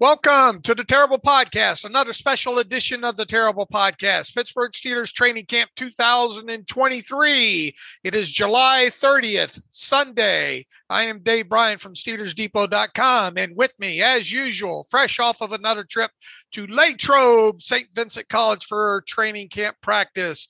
Welcome to the Terrible Podcast, another special edition of the Terrible Podcast, Pittsburgh Steelers Training Camp 2023. It is July 30th, Sunday. I am Dave Bryan from SteelersDepot.com, and with me, as usual, fresh off of another trip to Latrobe, St. Vincent College for training camp practice,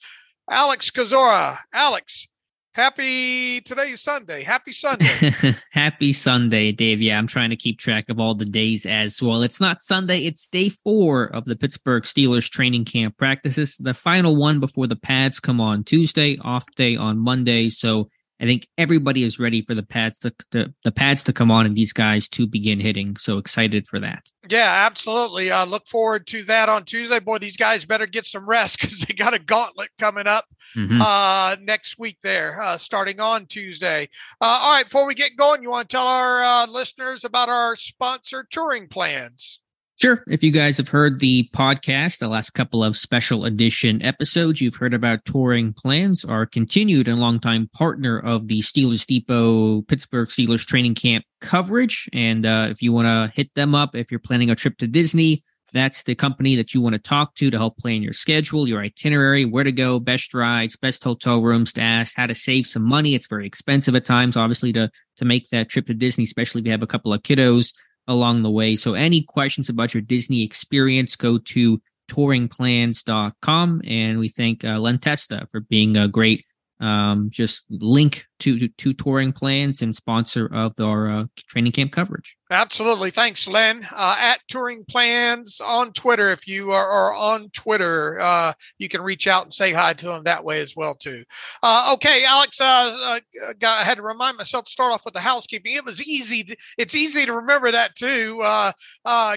Alex Kozora. Alex, Happy today's Sunday. Happy Sunday. Happy Sunday, Dave. Yeah, I'm trying to keep track of all the days as well. It's not Sunday, it's day four of the Pittsburgh Steelers training camp practices. The final one before the pads come on Tuesday, off day on Monday. So I think everybody is ready for the pads to, to, the pads to come on and these guys to begin hitting. So excited for that. Yeah, absolutely. I uh, look forward to that on Tuesday. Boy, these guys better get some rest because they got a gauntlet coming up mm-hmm. uh, next week. There, uh, starting on Tuesday. Uh, all right, before we get going, you want to tell our uh, listeners about our sponsor touring plans? Sure. If you guys have heard the podcast, the last couple of special edition episodes, you've heard about touring plans, our continued and longtime partner of the Steelers Depot Pittsburgh Steelers training camp coverage. And uh, if you want to hit them up, if you're planning a trip to Disney, that's the company that you want to talk to to help plan your schedule, your itinerary, where to go, best rides, best hotel rooms to ask, how to save some money. It's very expensive at times, obviously, to to make that trip to Disney, especially if you have a couple of kiddos along the way. So any questions about your Disney experience, go to touringplans.com. And we thank uh, Len Testa for being a great um, just link to, to, to touring plans and sponsor of our uh, training camp coverage. Absolutely. Thanks, Len. Uh, at Touring Plans on Twitter. If you are, are on Twitter, uh, you can reach out and say hi to them that way as well, too. Uh, okay, Alex, uh, uh, I had to remind myself to start off with the housekeeping. It was easy. To, it's easy to remember that, too.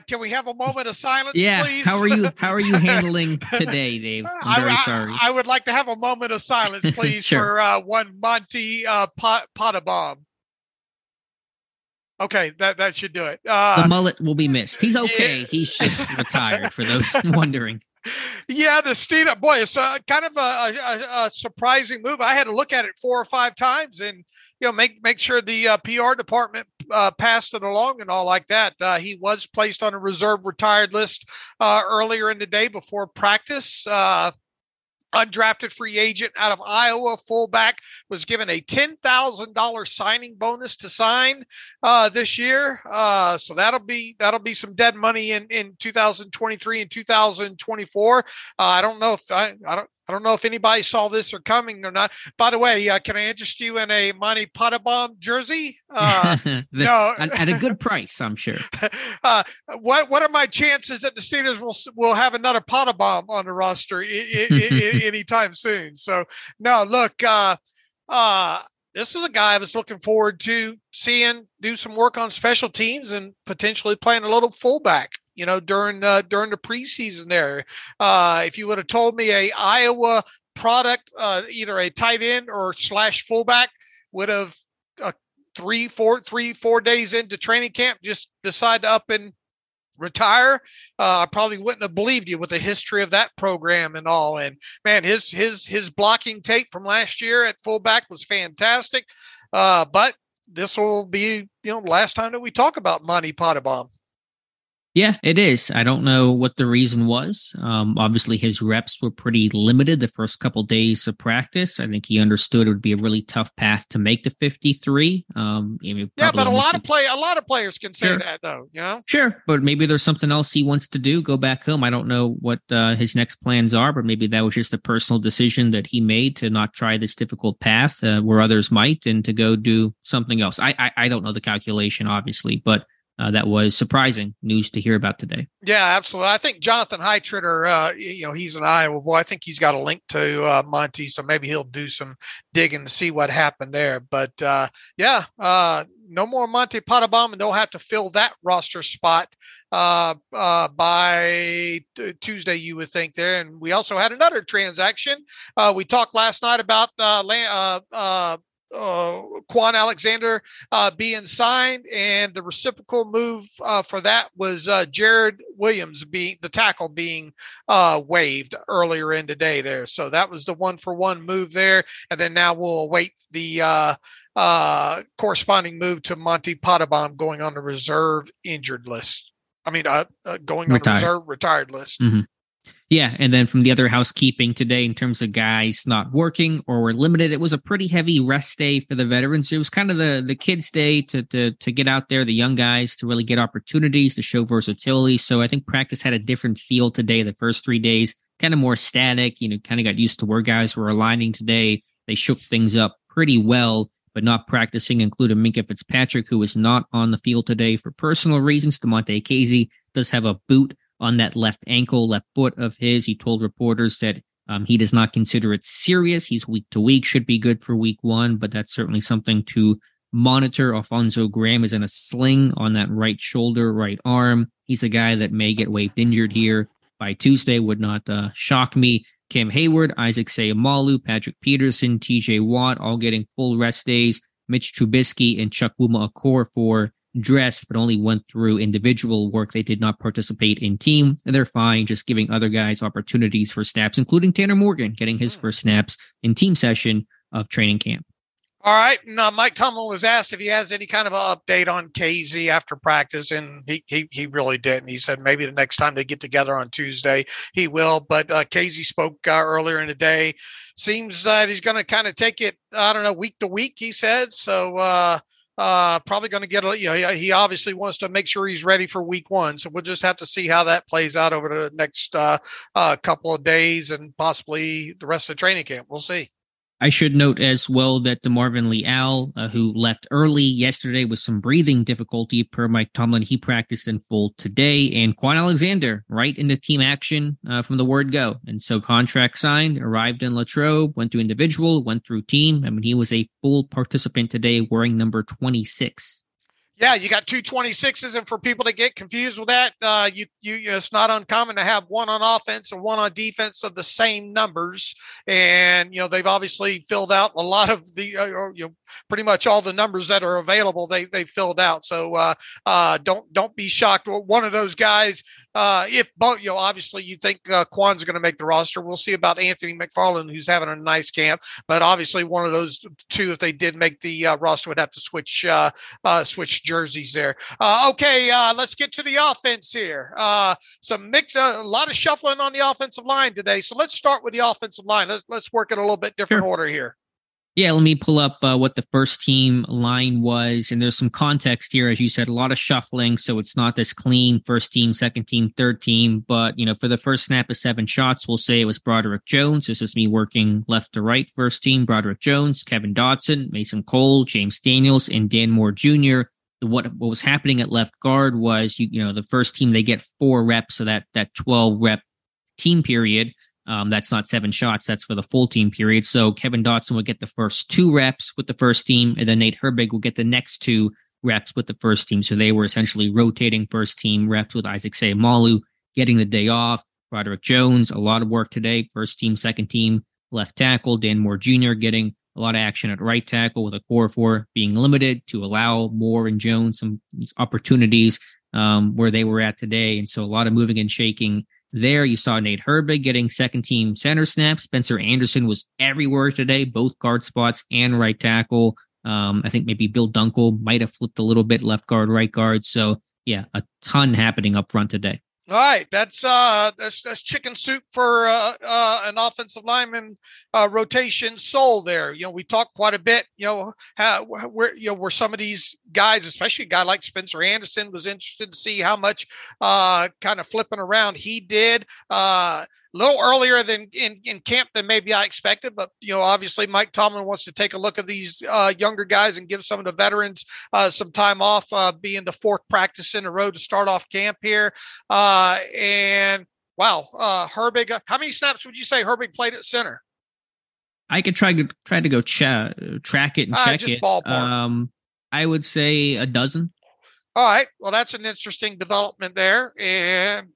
can we have a moment of silence, yeah. please? How are you How are you handling today, Dave? I'm very I, sorry. I, I, would like to have a moment of silence, please, sure. for one Monte Pot, Pottebaum. Okay, that that should do it. Uh, the mullet will be missed. He's okay. Yeah. He's just retired. For those wondering. Yeah, the Steelers. Boy, it's a, kind of a, a, a, surprising move. I had to look at it four or five times and you know make make sure the uh, PR department uh, passed it along and all like that. Uh, he was placed on a reserve retired list uh, earlier in the day before practice. Undrafted free agent out of Iowa, fullback, was given a $10,000 signing bonus to sign uh, this year. Uh, so that'll be that'll be some dead money in, in 2023 and 2024. Uh, I don't know if I, I don't I don't know if anybody saw this or coming or not. By the way, uh, can I interest you in a Monte Pottebaum jersey? Uh, the, no, at, a good price, I'm sure. Uh, what What are my chances that the Steelers will will have another Pottebaum on the roster I- I- I- anytime soon? So, no, look, uh, uh, this is a guy I was looking forward to seeing do some work on special teams and potentially playing a little fullback you know, during uh, during the preseason there. Uh, if you would have told me a Iowa product, uh, either a tight end or slash fullback, would have uh, three, four, three, four days into training camp just decide to up and retire, uh, I probably wouldn't have believed you with the history of that program and all. And man, his his his blocking tape from last year at fullback was fantastic. Uh, but this will be you know last time that we talk about Monte Pottebaum. Yeah, it is. I don't know what the reason was. Um, obviously, his reps were pretty limited the first couple days of practice. I think he understood it would be a really tough path to make the 53. Um, yeah, but a lot of play, a lot of players can say sure. that, though. You know, sure, but maybe there's something else he wants to do. Go back home. I don't know what uh, his next plans are, but maybe that was just a personal decision that he made to not try this difficult path uh, where others might, and to go do something else. I, I I don't know the calculation, obviously, but uh, that was surprising news to hear about today. Yeah, absolutely. I think Jonathan Heitritter, uh, you know, he's an Iowa boy. I think he's got a link to uh, Monte, so maybe he'll do some digging to see what happened there. But uh, yeah, uh, no more Monte Pottebaum, and they'll have to fill that roster spot uh, by t- Tuesday, you would think there. And we also had another transaction. We talked last night about uh, uh, uh, Alexander uh, being signed, and the reciprocal move uh, for that was uh, Jarrid Williams being the tackle being uh, waived earlier in the day there. So that was the one for one move there, and then now we'll await the uh, uh corresponding move to Monte Pottebaum going on the reserve injured list. I mean, going on the reserve retired list. Mm-hmm. Yeah, and then from the other housekeeping today, in terms of guys not working or were limited, it was a pretty heavy rest day for the veterans. It was kind of the the kids' day to to to get out there, the young guys to really get opportunities to show versatility. So I think practice had a different feel today. The first three days, kind of more static. You know, kind of got used to where guys were aligning today. They shook things up pretty well, but not practicing, Included Minkah Fitzpatrick, who was not on the field today for personal reasons. Damontae Kazee does have a boot on that left ankle, left foot of his. He told reporters that um, he does not consider it serious. He's week to week, should be good for week one, but that's certainly something to monitor. Alfonzo Graham is in a sling on that right shoulder, right arm. He's a guy that may get waived injured here by Tuesday, would not uh, shock me. Cam Heyward, Isaac Seumalo, Patrick Peterson, TJ Watt, all getting full rest days. Mitch Trubisky and Chukwuma Okorafor for dressed, but only went through individual work. They did not participate in team, and they're fine just giving other guys opportunities for snaps, including Tanner Morgan getting his hmm. first snaps in team session of training camp. All right. Now, Mike Tomlin was asked if he has any kind of an update on Kazee after practice, and he, he, he really didn't. He said maybe the next time they get together on Tuesday, he will. But uh, Kazee spoke uh, earlier in the day. Seems that he's going to kind of take it, I don't know, week to week, he said. So, uh, uh, probably going to get a, you know, he obviously wants to make sure he's ready for week one. So we'll just have to see how that plays out over the next uh, uh, couple of days and possibly the rest of the training camp. We'll see. I should note as well that DeMarvin Leal, uh, who left early yesterday with some breathing difficulty per Mike Tomlin, he practiced in full today. And Kwon Alexander, right into team action uh, from the word go. And so contract signed, arrived in Latrobe, went to individual, went through team. I mean, he was a full participant today wearing number 26. Yeah, you got two 26s, and for people to get confused with that, uh, you, you, you know, it's not uncommon to have one on offense and one on defense of the same numbers. And you know, they've obviously filled out a lot of the, uh, you know, pretty much all the numbers that are available. They they filled out. So uh, uh, don't don't be shocked. One of those guys, uh, if both, you know, obviously you think uh, Kwon's going to make the roster. We'll see about Anthony McFarland, who's having a nice camp. But obviously, one of those two, if they did make the uh, roster, would have to switch uh, uh, switch jerseys there. Uh, okay, uh, let's get to the offense here. Uh, some mix, a lot of shuffling on the offensive line today. So let's start with the offensive line. Let's let's work in a little bit different sure. order here. Yeah, let me pull up uh, what the first team line was. And there's some context here. As you said, a lot of shuffling. So it's not this clean first team, second team, third team. But, you know, for the first snap of seven shots, we'll say it was Broderick Jones. This is me working left to right. First team, Broderick Jones, Kevin Dotson, Mason Cole, James Daniels, and Dan Moore Jr. What, what was happening at left guard was, you, you know, the first team, they get four reps so that, that 12 rep team period. Um, that's not seven shots. That's for the full team period. So Kevin Dotson will get the first two reps with the first team, and then Nate Herbig will get the next two reps with the first team. So they were essentially rotating first team reps with Isaac Seumalo getting the day off. Broderick Jones, a lot of work today. First team, second team, left tackle. Dan Moore Jr. getting a lot of action at right tackle with Okorafor being limited to allow Moore and Jones some opportunities um, where they were at today. And so a lot of moving and shaking there, you saw Nate Herbig getting second team center snaps. Spencer Anderson was everywhere today, both guard spots and right tackle. Um, I think maybe Bill Dunkle might have flipped a little bit left guard, right guard. So, yeah, a ton happening up front today. All right, that's uh, that's that's chicken soup for uh, uh, an offensive lineman uh, rotation soul. There, you know, we talked quite a bit. You know, how where you know where some of these guys, especially a guy like Spencer Anderson, was interested to see how much uh, kind of flipping around he did. Uh, a little earlier than in, in camp than maybe I expected. But you know, obviously, Mike Tomlin wants to take a look at these uh, younger guys and give some of the veterans uh, some time off, uh, being the fourth practice in a row to start off camp here. Uh, and wow, uh, Herbig, how many snaps would you say Herbig played at center? I could try to try to go ch- track it and check just it. Ballpark. Um, I would say a dozen. All right. Well, that's an interesting development there. And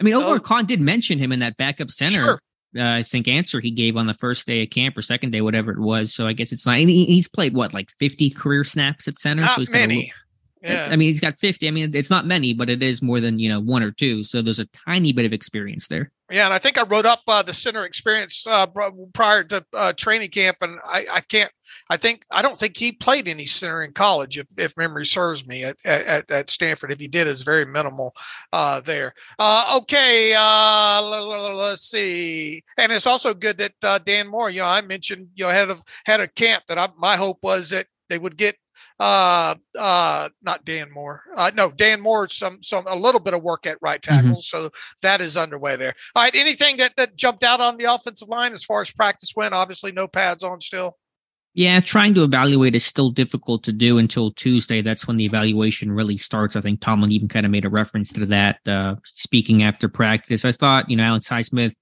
I mean, Omar Oh. Khan did mention him in that backup center. Sure. Uh, I think answer he gave on the first day of camp or second day, whatever it was. So I guess it's not. And he, he's played what, like fifty career snaps at center. so not he's got a many. little- Yeah. I mean, he's got fifty. I mean, it's not many, but it is more than you know one or two. So there's a tiny bit of experience there. Yeah, and I think I wrote up uh, the center experience uh, prior to uh, training camp, and I, I can't. I think I don't think he played any center in college, if, if memory serves me, at, at, at Stanford. If he did, it's very minimal uh, there. Uh, okay, uh, let's see. And it's also good that uh, Dan Moore. You know, I mentioned you know head of head of camp that I, my hope was that they would get uh uh not Dan Moore. Uh no, Dan Moore some some a little bit of work at right tackle. So that is underway there. All right, anything that that jumped out on the offensive line as far as practice went? Obviously no pads on still. Yeah, trying to evaluate is still difficult to do until Tuesday. That's when the evaluation really starts. I think Tomlin even kind of made a reference to that, uh, speaking after practice. I thought, you know, Alex Highsmith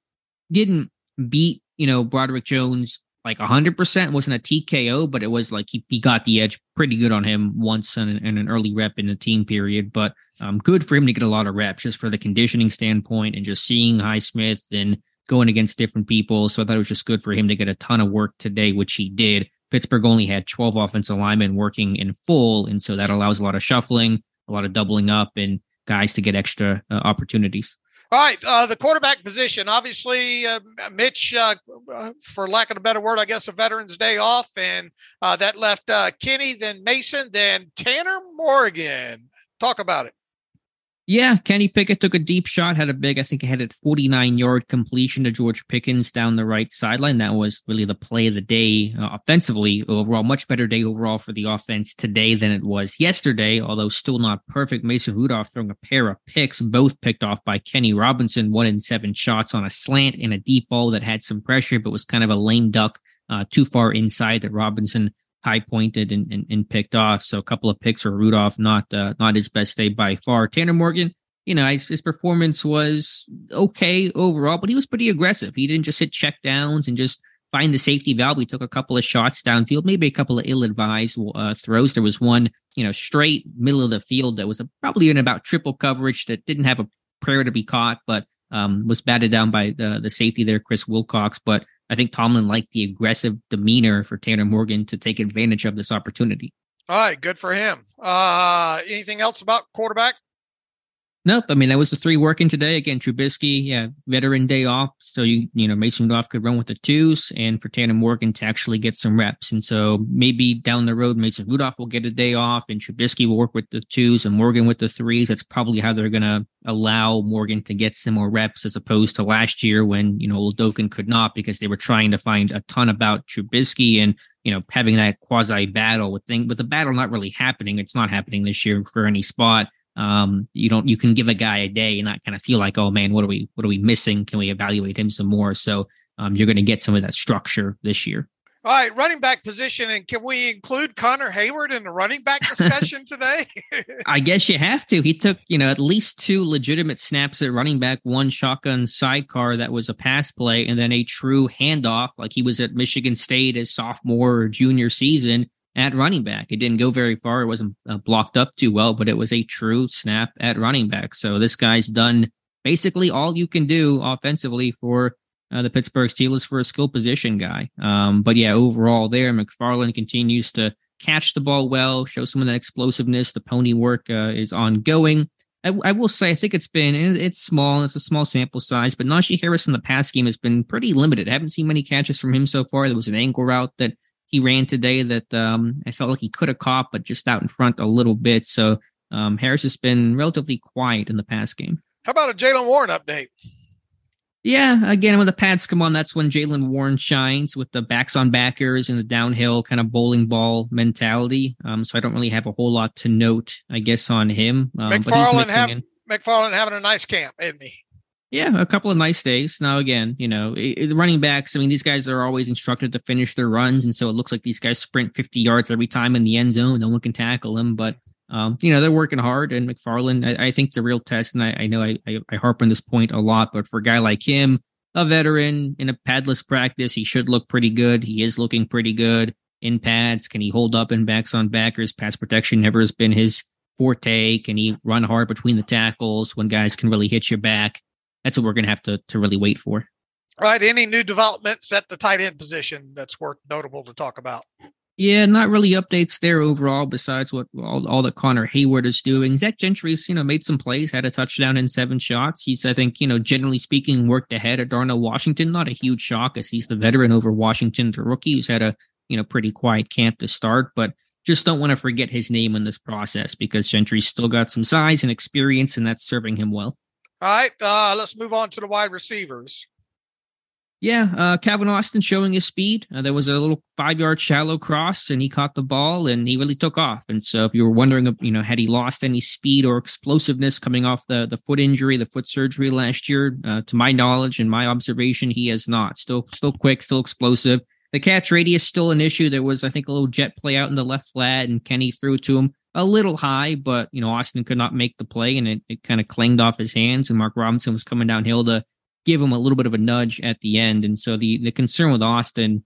didn't beat, you know, Broderick Jones like 100%. wasn't a TKO, but it was like he, he got the edge pretty good on him once in, in an early rep in the team period. But um, good for him to get a lot of reps just for the conditioning standpoint and just seeing Highsmith and going against different people. So I thought it was just good for him to get a ton of work today, which he did. Pittsburgh only had 12 offensive linemen working in full. And so that allows a lot of shuffling, a lot of doubling up, and guys to get extra uh, opportunities. All right, uh, the quarterback position. Obviously, uh, Mitch, uh, for lack of a better word, I guess, a Veterans Day off, and uh, that left uh, Kenny, then Mason, then Tanner Morgan. Talk about it. Yeah, Kenny Pickett took a deep shot, had a big, I think, he had a 49 yard completion to George Pickens down the right sideline. That was really the play of the day uh, offensively overall. Much better day overall for the offense today than it was yesterday, although still not perfect. Mason Rudolph throwing a pair of picks, both picked off by Kenny Robinson, one in seven shots on a slant and a deep ball that had some pressure, but was kind of a lame duck uh, too far inside that Robinson high pointed and, and, and picked off. So a couple of picks for Rudolph, not uh, not his best day by far. Tanner Morgan, you know, his, his performance was okay overall, but he was pretty aggressive. He didn't just hit check downs and just find the safety valve. He took a couple of shots downfield, maybe a couple of ill-advised uh, throws. There was one, you know, straight middle of the field that was a, probably in about triple coverage that didn't have a prayer to be caught, but um, was batted down by the the safety there, Chris Wilcox. But I think Tomlin liked the aggressive demeanor for Tanner Morgan to take advantage of this opportunity. All right, good for him. Uh, anything else about quarterback? Nope. I mean, that was the three working today. Again, Trubisky, yeah, veteran day off. So, you, you know, Mason Rudolph could run with the twos and for Tanner Morgan to actually get some reps. And so maybe down the road, Mason Rudolph will get a day off and Trubisky will work with the twos and Morgan with the threes. That's probably how they're going to allow Morgan to get some more reps as opposed to last year when, you know, Oldokin could not because they were trying to find a ton about Trubisky and, you know, having that quasi battle with thing, with the battle not really happening. It's not happening this year for any spot um you don't you can give a guy a day and not kind of feel like oh man what are we what are we missing? Can we evaluate him some more? So um you're going to get some of that structure this year. All right, running back position, and can we include Connor Heyward in the running back discussion today? i guess you have to. He took you know at least two legitimate snaps at running back one shotgun sidecar that was a pass play and then a true handoff like he was at michigan state as sophomore or junior season at running back. It didn't go very far. It wasn't uh, blocked up too well, but it was a true snap at running back. So this guy's done basically all you can do offensively for uh, the Pittsburgh Steelers for a skill position guy. Um, but yeah, overall there, McFarland continues to catch the ball well, show some of that explosiveness. The pony work uh, is ongoing. I, I, will say, I think it's been, it's small, it's a small sample size, but Najee Harris in the pass game has been pretty limited. I haven't seen many catches from him so far. There was an angle route that he ran today that um, I felt like he could have caught, but just out in front a little bit. So um, Harris has been relatively quiet in the pass game. How about a Jaylen Warren update? Yeah, again, when the pads come on, that's when Jaylen Warren shines with the backs on backers and the downhill kind of bowling ball mentality. Um, so I don't really have a whole lot to note, I guess, on him. Um, McFarland, have, McFarland having a nice camp, isn't he? Yeah, a couple of nice days. Now, again, you know, it, running backs, I mean, these guys are always instructed to finish their runs. And so it looks like these guys sprint 50 yards every time in the end zone. No one can tackle them. But, um, you know, they're working hard. And McFarland, I, I think the real test, and I, I know I, I, I harp on this point a lot, but for a guy like him, a veteran in a padless practice, he should look pretty good. He is looking pretty good in pads. Can he hold up in backs on backers? Pass protection never has been his forte. Can he run hard between the tackles when guys can really hit you back? That's what we're going to have to to really wait for. All right. Any new developments at the tight end position that's worth notable to talk about? Yeah, not really updates there overall. Besides what all, all that Connor Heyward is doing, Zach Gentry's you know made some plays, had a touchdown in seven shots. He's I think you know generally speaking worked ahead of Darnell Washington. Not a huge shock as he's the veteran over Washington, the rookie who's had a you know pretty quiet camp to start, but just don't want to forget his name in this process because Gentry's still got some size and experience, and that's serving him well. All right, uh, let's move on to the wide receivers. Yeah, uh, Calvin Austin showing his speed. Uh, there was a little five yard shallow cross, and he caught the ball, and he really took off. And so, if you were wondering, you know, had he lost any speed or explosiveness coming off the the foot injury, the foot surgery last year, uh, to my knowledge and my observation, he has not. Still, still quick, still explosive. The catch radius still an issue. There was, I think, a little jet play out in the left flat, and Kenny threw it to him a little high, but you know Austin could not make the play, and it, it kind of clanged off his hands. And Mark Robinson was coming downhill to give him a little bit of a nudge at the end. And so the the concern with Austin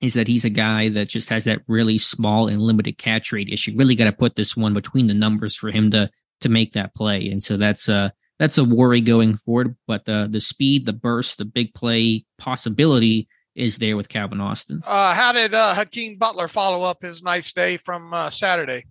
is that he's a guy that just has that really small and limited catch rate issue. Really got to put this one between the numbers for him to to make that play. And so that's uh that's a worry going forward. But the the speed, the burst, the big play possibility is there with Calvin Austin. Uh, how did uh, Hakeem Butler follow up his nice day from uh, Saturday?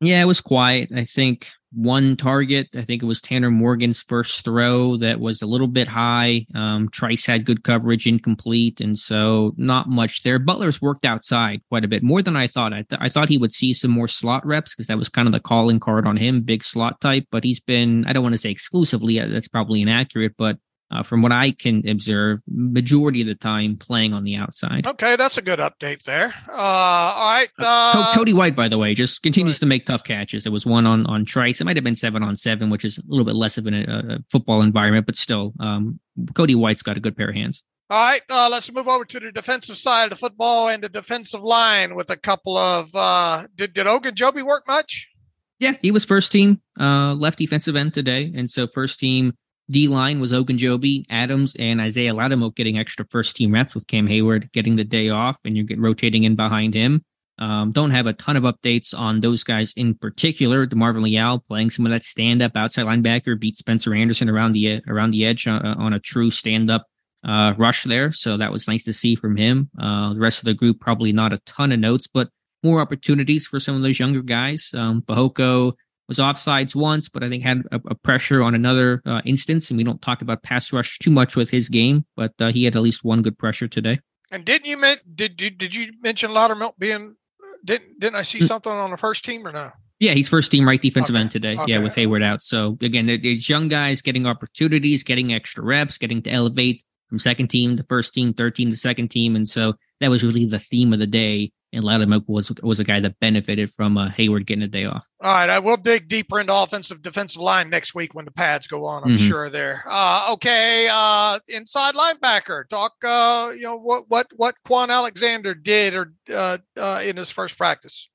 Yeah, it was quiet. I think one target. I think it was Tanner Morgan's first throw that was a little bit high. Um, Trice had good coverage, incomplete, and so not much there. Butler's worked outside quite a bit more than I thought. I, th- I thought he would see some more slot reps because that was kind of the calling card on him, big slot type. But he's been I don't want to say exclusively. Uh, that's probably inaccurate, but uh, from what I can observe, majority of the time playing on the outside. Okay, that's a good update there. Uh, all right. Uh, Cody White, by the way, just continues to make tough catches. There was one on on Trice. It might have been seven on seven, which is a little bit less of an, a football environment, but still, um, Cody White's got a good pair of hands. All right, uh, let's move over to the defensive side of the football and the defensive line with a couple of. Uh, did did Ogunjobi work much? Yeah, he was first team uh, left defensive end today, and so first team D line was Ogunjobi, Adams, and Isaiah Loudermilk getting extra first team reps with Cam Heyward getting the day off, and you're rotating in behind him. Um, don't have a ton of updates on those guys in particular. DeMarvin Leal playing some of that stand up outside linebacker, beat Spencer Anderson around the around the edge on, uh, on a true stand up uh, rush there. So that was nice to see from him. Uh, the rest of the group probably not a ton of notes, but more opportunities for some of those younger guys. Um, Fehoko, was offsides once, but I think had a, a pressure on another uh, instance. And we don't talk about pass rush too much with his game, but uh, he had at least one good pressure today. And didn't you men- did, did did you mention Loudermilk being didn't didn't I see mm. something on the first team or no? Yeah, he's first team right defensive okay. end today. Okay. Yeah, with Heyward out. So again, these young guys getting opportunities, getting extra reps, getting to elevate from second team to first team, third team to second team, and so that was really the theme of the day and Loudermilk was was a guy that benefited from uh, Heyward getting a day off. All right, I will dig deeper into offensive defensive line next week when the pads go on. I'm mm-hmm. sure there. Uh, okay, uh, inside linebacker. Talk. Uh, you know what what what Kwon Alexander did or uh, uh, in his first practice.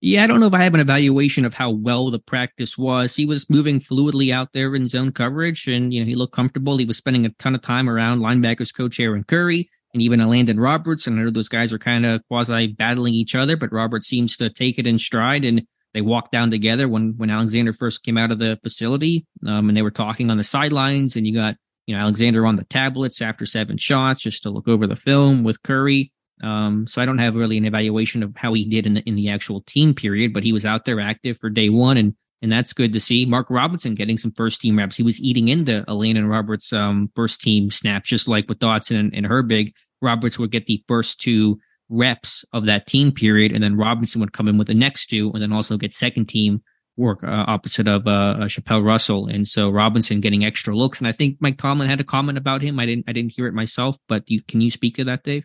Yeah, I don't know if I have an evaluation of how well the practice was. He was moving fluidly out there in zone coverage, and you know he looked comfortable. He was spending a ton of time around linebackers coach Aaron Curry and even a Elandon Roberts. And I know those guys are kind of quasi battling each other, but Roberts seems to take it in stride and they walked down together when when Alexander first came out of the facility. Um, and they were talking on the sidelines, and you got you know Alexander on the tablets after seven shots just to look over the film with Curry. Um, so I don't have really an evaluation of how he did in the in the actual team period, but he was out there active for day one and and that's good to see. Mark Robinson getting some first team reps. He was eating into Elandon Roberts' um, first team snaps, just like with Dotson and, and Herbig. Roberts would get the first two reps of that team period, and then Robinson would come in with the next two, and then also get second team work uh, opposite of uh, uh, Chapelle Russell. And so Robinson getting extra looks. And I think Mike Tomlin had a comment about him. I didn't I didn't hear it myself, but you can you speak to that, Dave?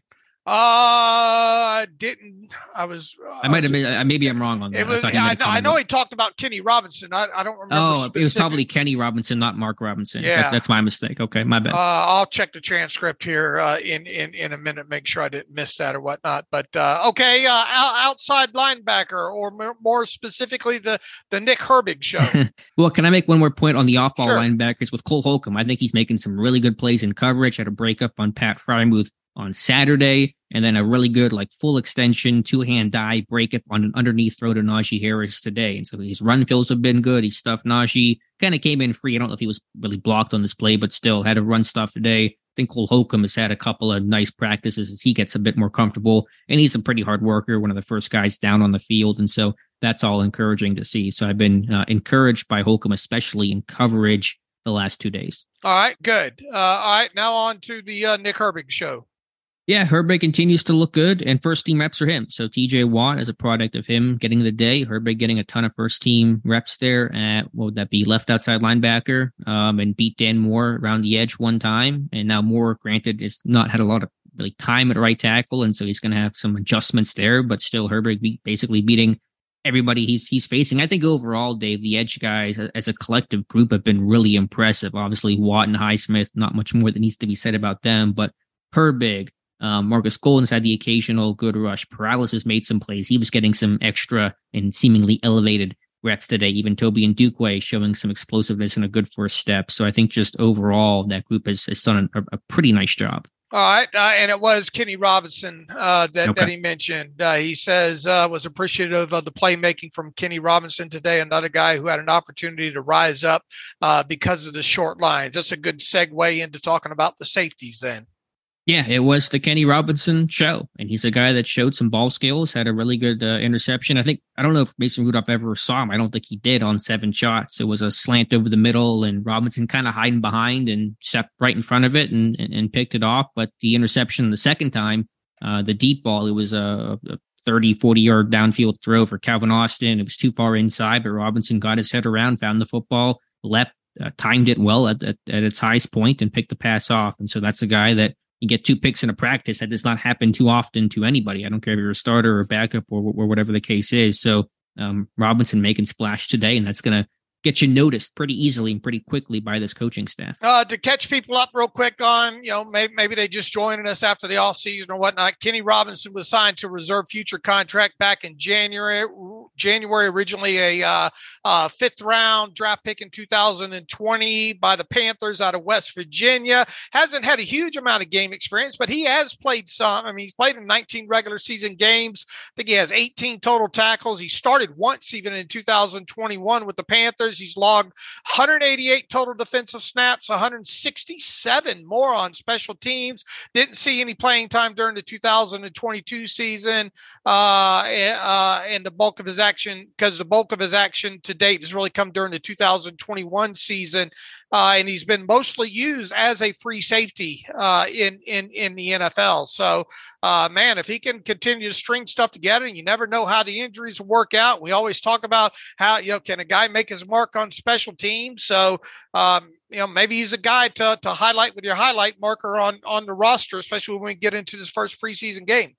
Uh, didn't I was? Uh, I might have been. Maybe I'm wrong on that. It was. I, I, know, I know he talked about Kenny Robinson. I, I don't remember. Oh, specific. it was probably Kenny Robinson, not Mark Robinson. Yeah, that, that's my mistake. Okay, my bad. Uh, I'll check the transcript here uh, in in in a minute, make sure I didn't miss that or whatnot. But uh, okay, uh, outside linebacker, or more specifically, the the Nick Herbig show. well, can I make one more point on the off-ball sure. linebackers with Cole Holcomb? I think he's making some really good plays in coverage. Had a breakup on Pat Freiermuth on Saturday, and then a really good like full extension two hand dive break up on an underneath throw to Najee Harris today. And so his run fills have been good. He stuffed Najee, kind of came in free. I don't know if he was really blocked on this play, but still had a run stuff today. I think Cole Holcomb has had a couple of nice practices as he gets a bit more comfortable. And he's a pretty hard worker, one of the first guys down on the field. And so that's all encouraging to see. So I've been uh, encouraged by Holcomb, especially in coverage the last two days. All right, good. Uh, all right, now on to the uh, Nick Herbig show. Yeah, Herbig continues to look good, and first team reps are him. So TJ Watt, as a product of him getting the day, Herbig getting a ton of first team reps there at what would that be, left outside linebacker, um, and beat Dan Moore around the edge one time. And now Moore, granted, has not had a lot of really time at right tackle, and so he's going to have some adjustments there. But still, Herbig be, basically beating everybody he's he's facing. I think overall, Dave, the edge guys as a collective group have been really impressive. Obviously, Watt and Highsmith, not much more that needs to be said about them, but Herbig. Um, Markus Golden's had the occasional good rush. Paralysis made some plays. He was getting some extra and seemingly elevated reps today. Even Toby Ndukwe showing some explosiveness and a good first step. So I think just overall that group has, has done a, a pretty nice job. All right, uh, and it was Kenny Robinson uh, that, okay. that he mentioned. Uh, he says uh, was appreciative of the playmaking from Kenny Robinson today. Another guy who had an opportunity to rise up uh, because of the short lines. That's a good segue into talking about the safeties. Then yeah, it was the Kenny Robinson show, and he's a guy that showed some ball skills, had a really good uh, interception. I think I don't know if Mason Rudolph ever saw him. I don't think he did on seven shots. It was a slant over the middle, and Robinson kind of hiding behind and stepped right in front of it and, and, and picked it off. But the interception the second time, uh, the deep ball, it was a, a 30, 40 yard downfield throw for Calvin Austin. It was too far inside, but Robinson got his head around, found the football, leapt, uh, timed it well at, at, at its highest point, and picked the pass off. And so that's a guy that you get two picks in a practice. That does not happen too often to anybody. I don't care if you're a starter or backup or, or whatever the case is. So um, Robinson making splash today, and that's going to get you noticed pretty easily and pretty quickly by this coaching staff. Uh, to catch people up real quick on, you know, maybe, maybe they just joined us after the offseason or whatnot. Kenny Robinson was signed to reserve future contract back in January. January originally a uh, uh, fifth round draft pick in 2020 by the Panthers out of West Virginia. Hasn't had a huge amount of game experience, but he has played some. I mean, he's played in 19 regular season games. I think he has 18 total tackles. He started once even in 2021 with the Panthers. He's logged 188 total defensive snaps, 167 more on special teams. Didn't see any playing time during the 2022 season, uh, uh, and the bulk of his action because the bulk of his action to date has really come during the 2021 season, uh, and he's been mostly used as a free safety uh, in in in the NFL. So, uh, man, if he can continue to string stuff together, and you never know how the injuries work out. We always talk about how you know can a guy make his mark on special teams. So, um, you know, maybe he's a guy to, to highlight with your highlight marker on, on the roster, especially when we get into this first preseason game.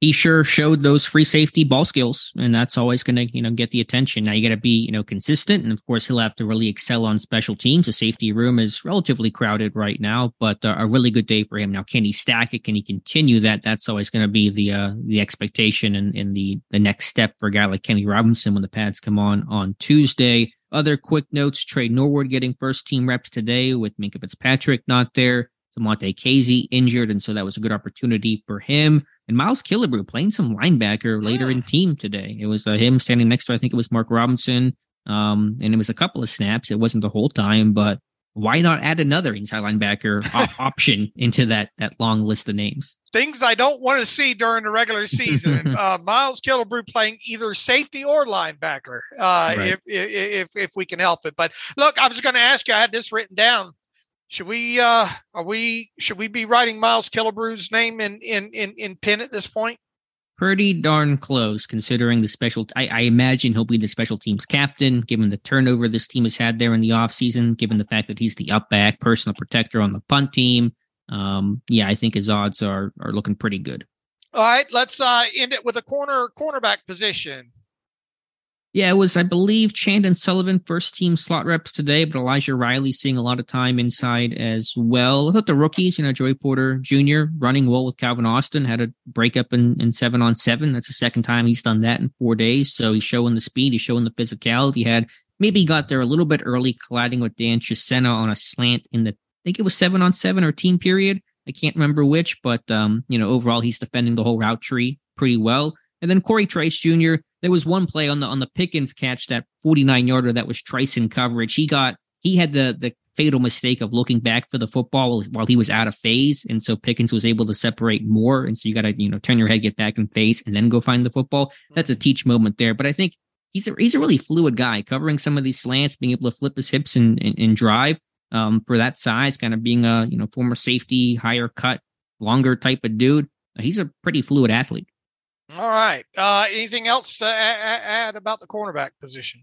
He sure showed those free safety ball skills, and that's always going to, you know, get the attention. Now you got to be, you know, consistent, and of course he'll have to really excel on special teams. The safety room is relatively crowded right now, but uh, a really good day for him. Now, can he stack it? Can he continue that? That's always going to be the uh, the expectation and, the the next step for a guy like Kenny Robinson when the pads come on on Tuesday. Other quick notes Tre Norwood getting first team reps today with Minkah Fitzpatrick not there. Damontae Kazee injured, and so that was a good opportunity for him. And Miles Killebrew playing some linebacker later in team today. It was uh, him standing next to, I think it was Mark Robinson. Um, and it was a couple of snaps. It wasn't the whole time, but why not add another inside linebacker op- option into that that long list of names? Things I don't want to see during the regular season. uh, Miles Killebrew playing either safety or linebacker, uh, right. if, if if we can help it. But look, I was going to ask you. I had this written down. Should we uh, are we should we be writing Miles Killebrew's name in in in in pen at this point? pretty darn close considering the special I, I, imagine he'll be the special teams captain given the turnover this team has had there in the offseason given the fact that he's the up back personal protector on the punt team um, yeah, I think his odds are are looking pretty good. All right, let's uh, end it with a corner cornerback position. Yeah, it was, I believe, Chandon Sullivan, first team slot reps today, but Elijah Riley seeing a lot of time inside as well. I thought the rookies, you know, Joey Porter Jr. running well with Calvin Austin, had a breakup in, in seven on seven. That's the second time he's done that in four days. So he's showing the speed, he's showing the physicality. He had maybe got there a little bit early, colliding with Dan Chisena on a slant in the, I think it was seven on seven or team period. I can't remember which, but um, you know, overall he's defending the whole route tree pretty well. And then Corey Trice Jr. There was one play on the on the Pickens catch, that 49 yarder that was Trice in coverage. He got he had the the fatal mistake of looking back for the football while he was out of phase, and so Pickens was able to separate more. And so you got to you know turn your head, get back in phase, and then go find the football. That's a teach moment there. But I think he's a he's a really fluid guy, covering some of these slants, being able to flip his hips and and, and drive um, for that size, kind of being a you know former safety, higher cut, longer type of dude. He's a pretty fluid athlete. All right. Uh, anything else to add about the cornerback position?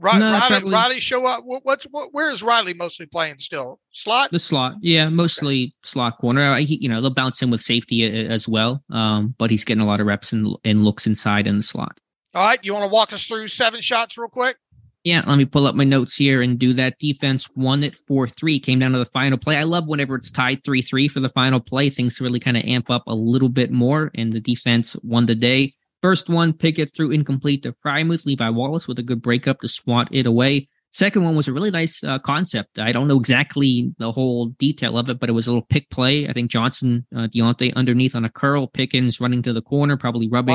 Right, No, Riley, probably- Riley show up. What, what's what, where is Riley mostly playing still? Slot. The slot, yeah, mostly slot corner. I, he, you know, they'll bounce him with safety a- as well, um, but he's getting a lot of reps and, and looks inside in the slot. All right. You want to walk us through seven shots real quick? Yeah, let me pull up my notes here and do that. Defense won it 4 3, came down to the final play. I love whenever it's tied 3 3 for the final play. Things really kind of amp up a little bit more, and the defense won the day. First one, Pickett threw incomplete to Freiermuth. Levi Wallace with a good breakup to swat it away. Second one was a really nice uh, concept. I don't know exactly the whole detail of it, but it was a little pick play. I think Johnson, uh, Diontae underneath on a curl, Pickens running to the corner, probably rubbing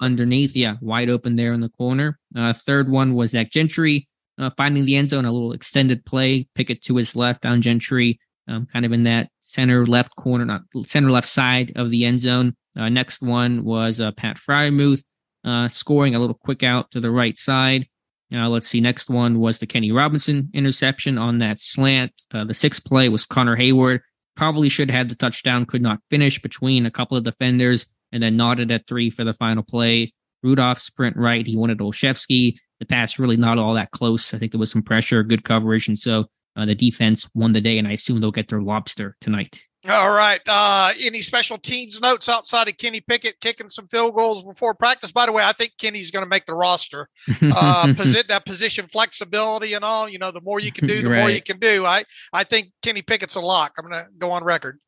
underneath. Yeah, wide open there in the corner. Uh, third one was Zach Gentry uh, finding the end zone, a little extended play, Pickett to his left down Gentry, um, kind of in that center left corner, not center left side of the end zone. Uh, next one was uh, Pat Freiermuth uh, scoring a little quick out to the right side. Now let's see. Next one was the Kenny Robinson interception on that slant. Uh, the sixth play was Connor Heyward. Probably should have had the touchdown, could not finish between a couple of defenders, and then nodded at three for the final play. Rudolph sprint right. He wanted Olszewski. The pass really not all that close. I think there was some pressure, good coverage, and so uh, the defense won the day. And I assume they'll get their lobster tonight. All right. Uh, any special teams notes outside of Kenny Pickett kicking some field goals before practice? By the way, I think Kenny's going to make the roster. Uh, posi- that position flexibility and all. You know, the more you can do, the more you can do. I I think Kenny Pickett's a lock. I'm going to go on record.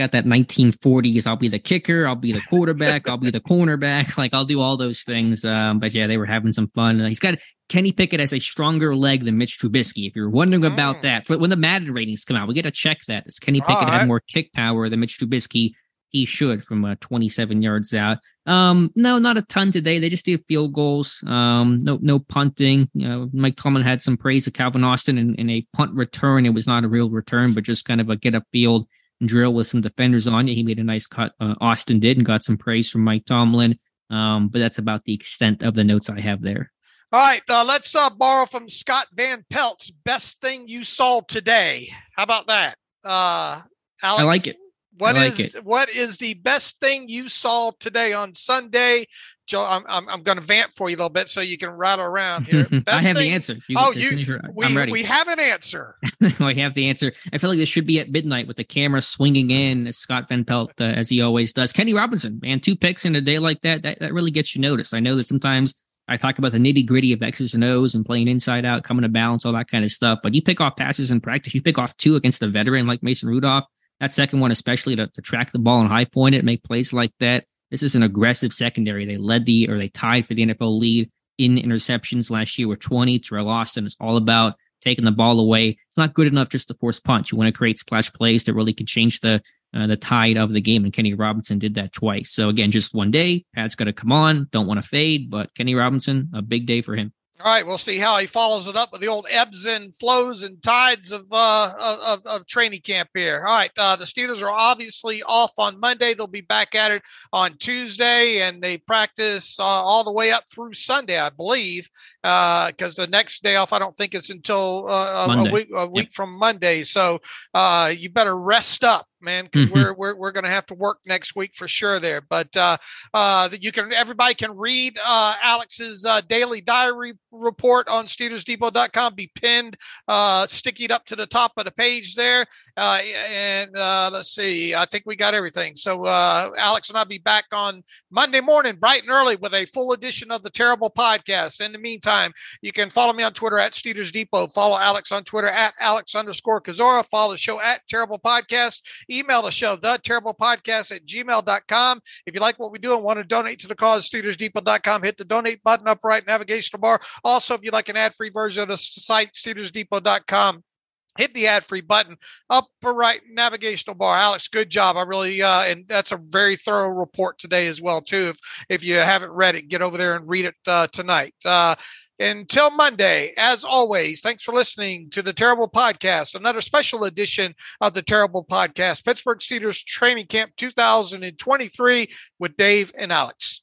Got that 1940s. I'll be the kicker. I'll be the quarterback. I'll be the cornerback. Like I'll do all those things. Um, but yeah, they were having some fun. Uh, he's got Kenny Pickett has a stronger leg than Mitch Trubisky. If you're wondering about Mm. that, for when the Madden ratings come out, we got to check that. Does Kenny Pickett All have more kick power than Mitch Trubisky? He should from uh, 27 yards out. Um, no, not a ton today. They just did field goals. Um, no, no punting. You know, Mike Tomlin had some praise of Calvin Austin in, in a punt return. It was not a real return, but just kind of a get up field drill with some defenders on you. He made a nice cut. Uh, Austin did and got some praise from Mike Tomlin. Um, but that's about the extent of the notes I have there. All right. Uh, let's uh, borrow from Scott Van Pelt's best thing you saw today. How about that? Uh, Alex, I like it. What I like is what is the best thing you saw today on Sunday? Joe, I'm I'm, I'm going to vamp for you a little bit so you can rattle around here. I have the answer. You, Oh, you- soon as you're- We I'm ready. we have an answer. I have the answer. I feel like this should be at midnight with the camera swinging in as Scott Van Pelt, uh, as he always does. Kenny Robinson, man, two picks in a day like that, that, that really gets you noticed. I know that sometimes I talk about the nitty gritty of X's and O's and playing inside out, coming to balance, all that kind of stuff. But you pick off passes in practice, you pick off two against a veteran like Mason Rudolph. That second one, especially to, to track the ball and high point it, make plays like that. This is an aggressive secondary. They led the or they tied for the NFL lead in interceptions last year with 20. Teryl Austin is all about taking the ball away. It's not good enough just to force punch. You want to create splash plays that really can change the uh, the tide of the game. And Kenny Robinson did that twice. So again, just one day. Pat's got to come on. Don't want to fade, but Kenny Robinson, a big day for him. All right, we'll see how he follows it up with the old ebbs and flows and tides of uh, of, of training camp here. All right, uh, the Steelers are obviously off on Monday. They'll be back at it on Tuesday, and they practice uh, all the way up through Sunday, I believe, Uh, because the next day off I don't think it's until uh, a- week a week from Monday. So uh, you better rest up man, because mm-hmm. we're we're, we're going to have to work next week for sure there. But uh, uh, you can everybody can read uh, Alex's uh, daily diary report on SteelersDepot.com. Be pinned, uh, stickied up to the top of the page there. Uh, and uh, let's see, I think we got everything. So uh, Alex and I'll be back on Monday morning, bright and early, with a full edition of the Terrible Podcast. In the meantime, you can follow me on Twitter at Steelers Depot. Follow Alex on Twitter at Alex underscore Kozora. Follow the show at Terrible Podcast. Email the show, the Terrible Podcast at gmail.com. If you like what we do and want to donate to the cause, SteelersDepot.com, hit the donate button up right navigational bar. Also, if you'd like an ad free version of the site, SteelersDepot.com hit the ad free button upper right navigational bar. Alex good job. I really uh and that's a very thorough report today as well too. If if you haven't read it get over there and read it uh, tonight. Uh until Monday, as always, thanks for listening to the Terrible Podcast, another special edition of the Terrible Podcast, Pittsburgh Steelers Training Camp 2023 with Dave and Alex.